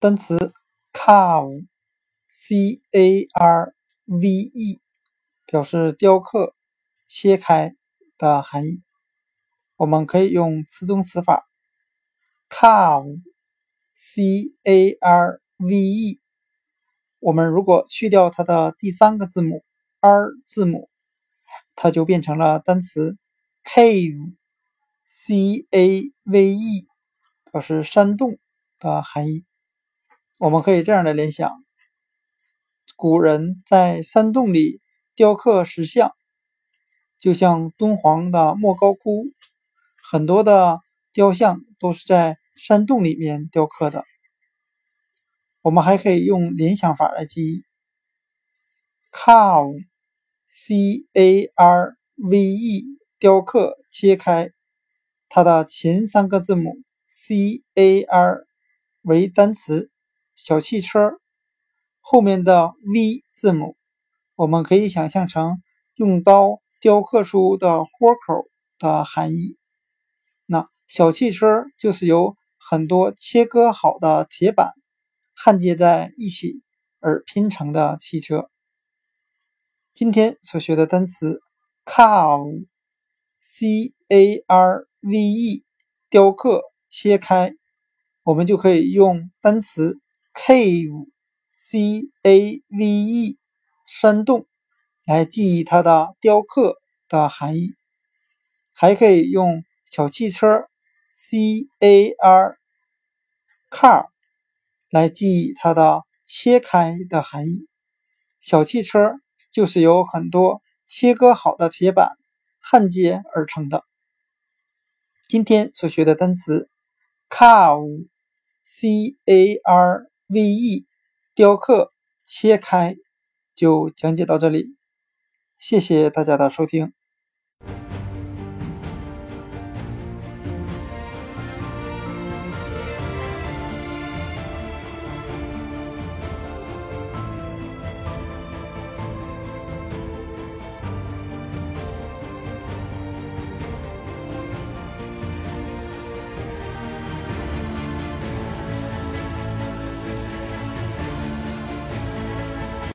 单词 carve，c a r v e，表示雕刻、切开的含义。我们可以用词中词法 carve，c a r v e。我们如果去掉它的第三个字母 r 字母，它就变成了单词 cave，c a v e，表示山洞的含义。我们可以这样的联想：古人在山洞里雕刻石像，就像敦煌的莫高窟，很多的雕像都是在山洞里面雕刻的。我们还可以用联想法来记忆：carve，c a r v e，雕刻、切开，它的前三个字母 c a r 为单词。小汽车后面的 V 字母，我们可以想象成用刀雕刻出的豁口的含义。那小汽车就是由很多切割好的铁板焊接在一起而拼成的汽车。今天所学的单词 carve，c a r v e，雕刻、切开，我们就可以用单词。Cave，c a v e，山洞，来记忆它的雕刻的含义。还可以用小汽车 c a r，car，来记忆它的切开的含义。小汽车就是由很多切割好的铁板焊接而成的。今天所学的单词，car，car。V.E. 雕刻切开，就讲解到这里，谢谢大家的收听。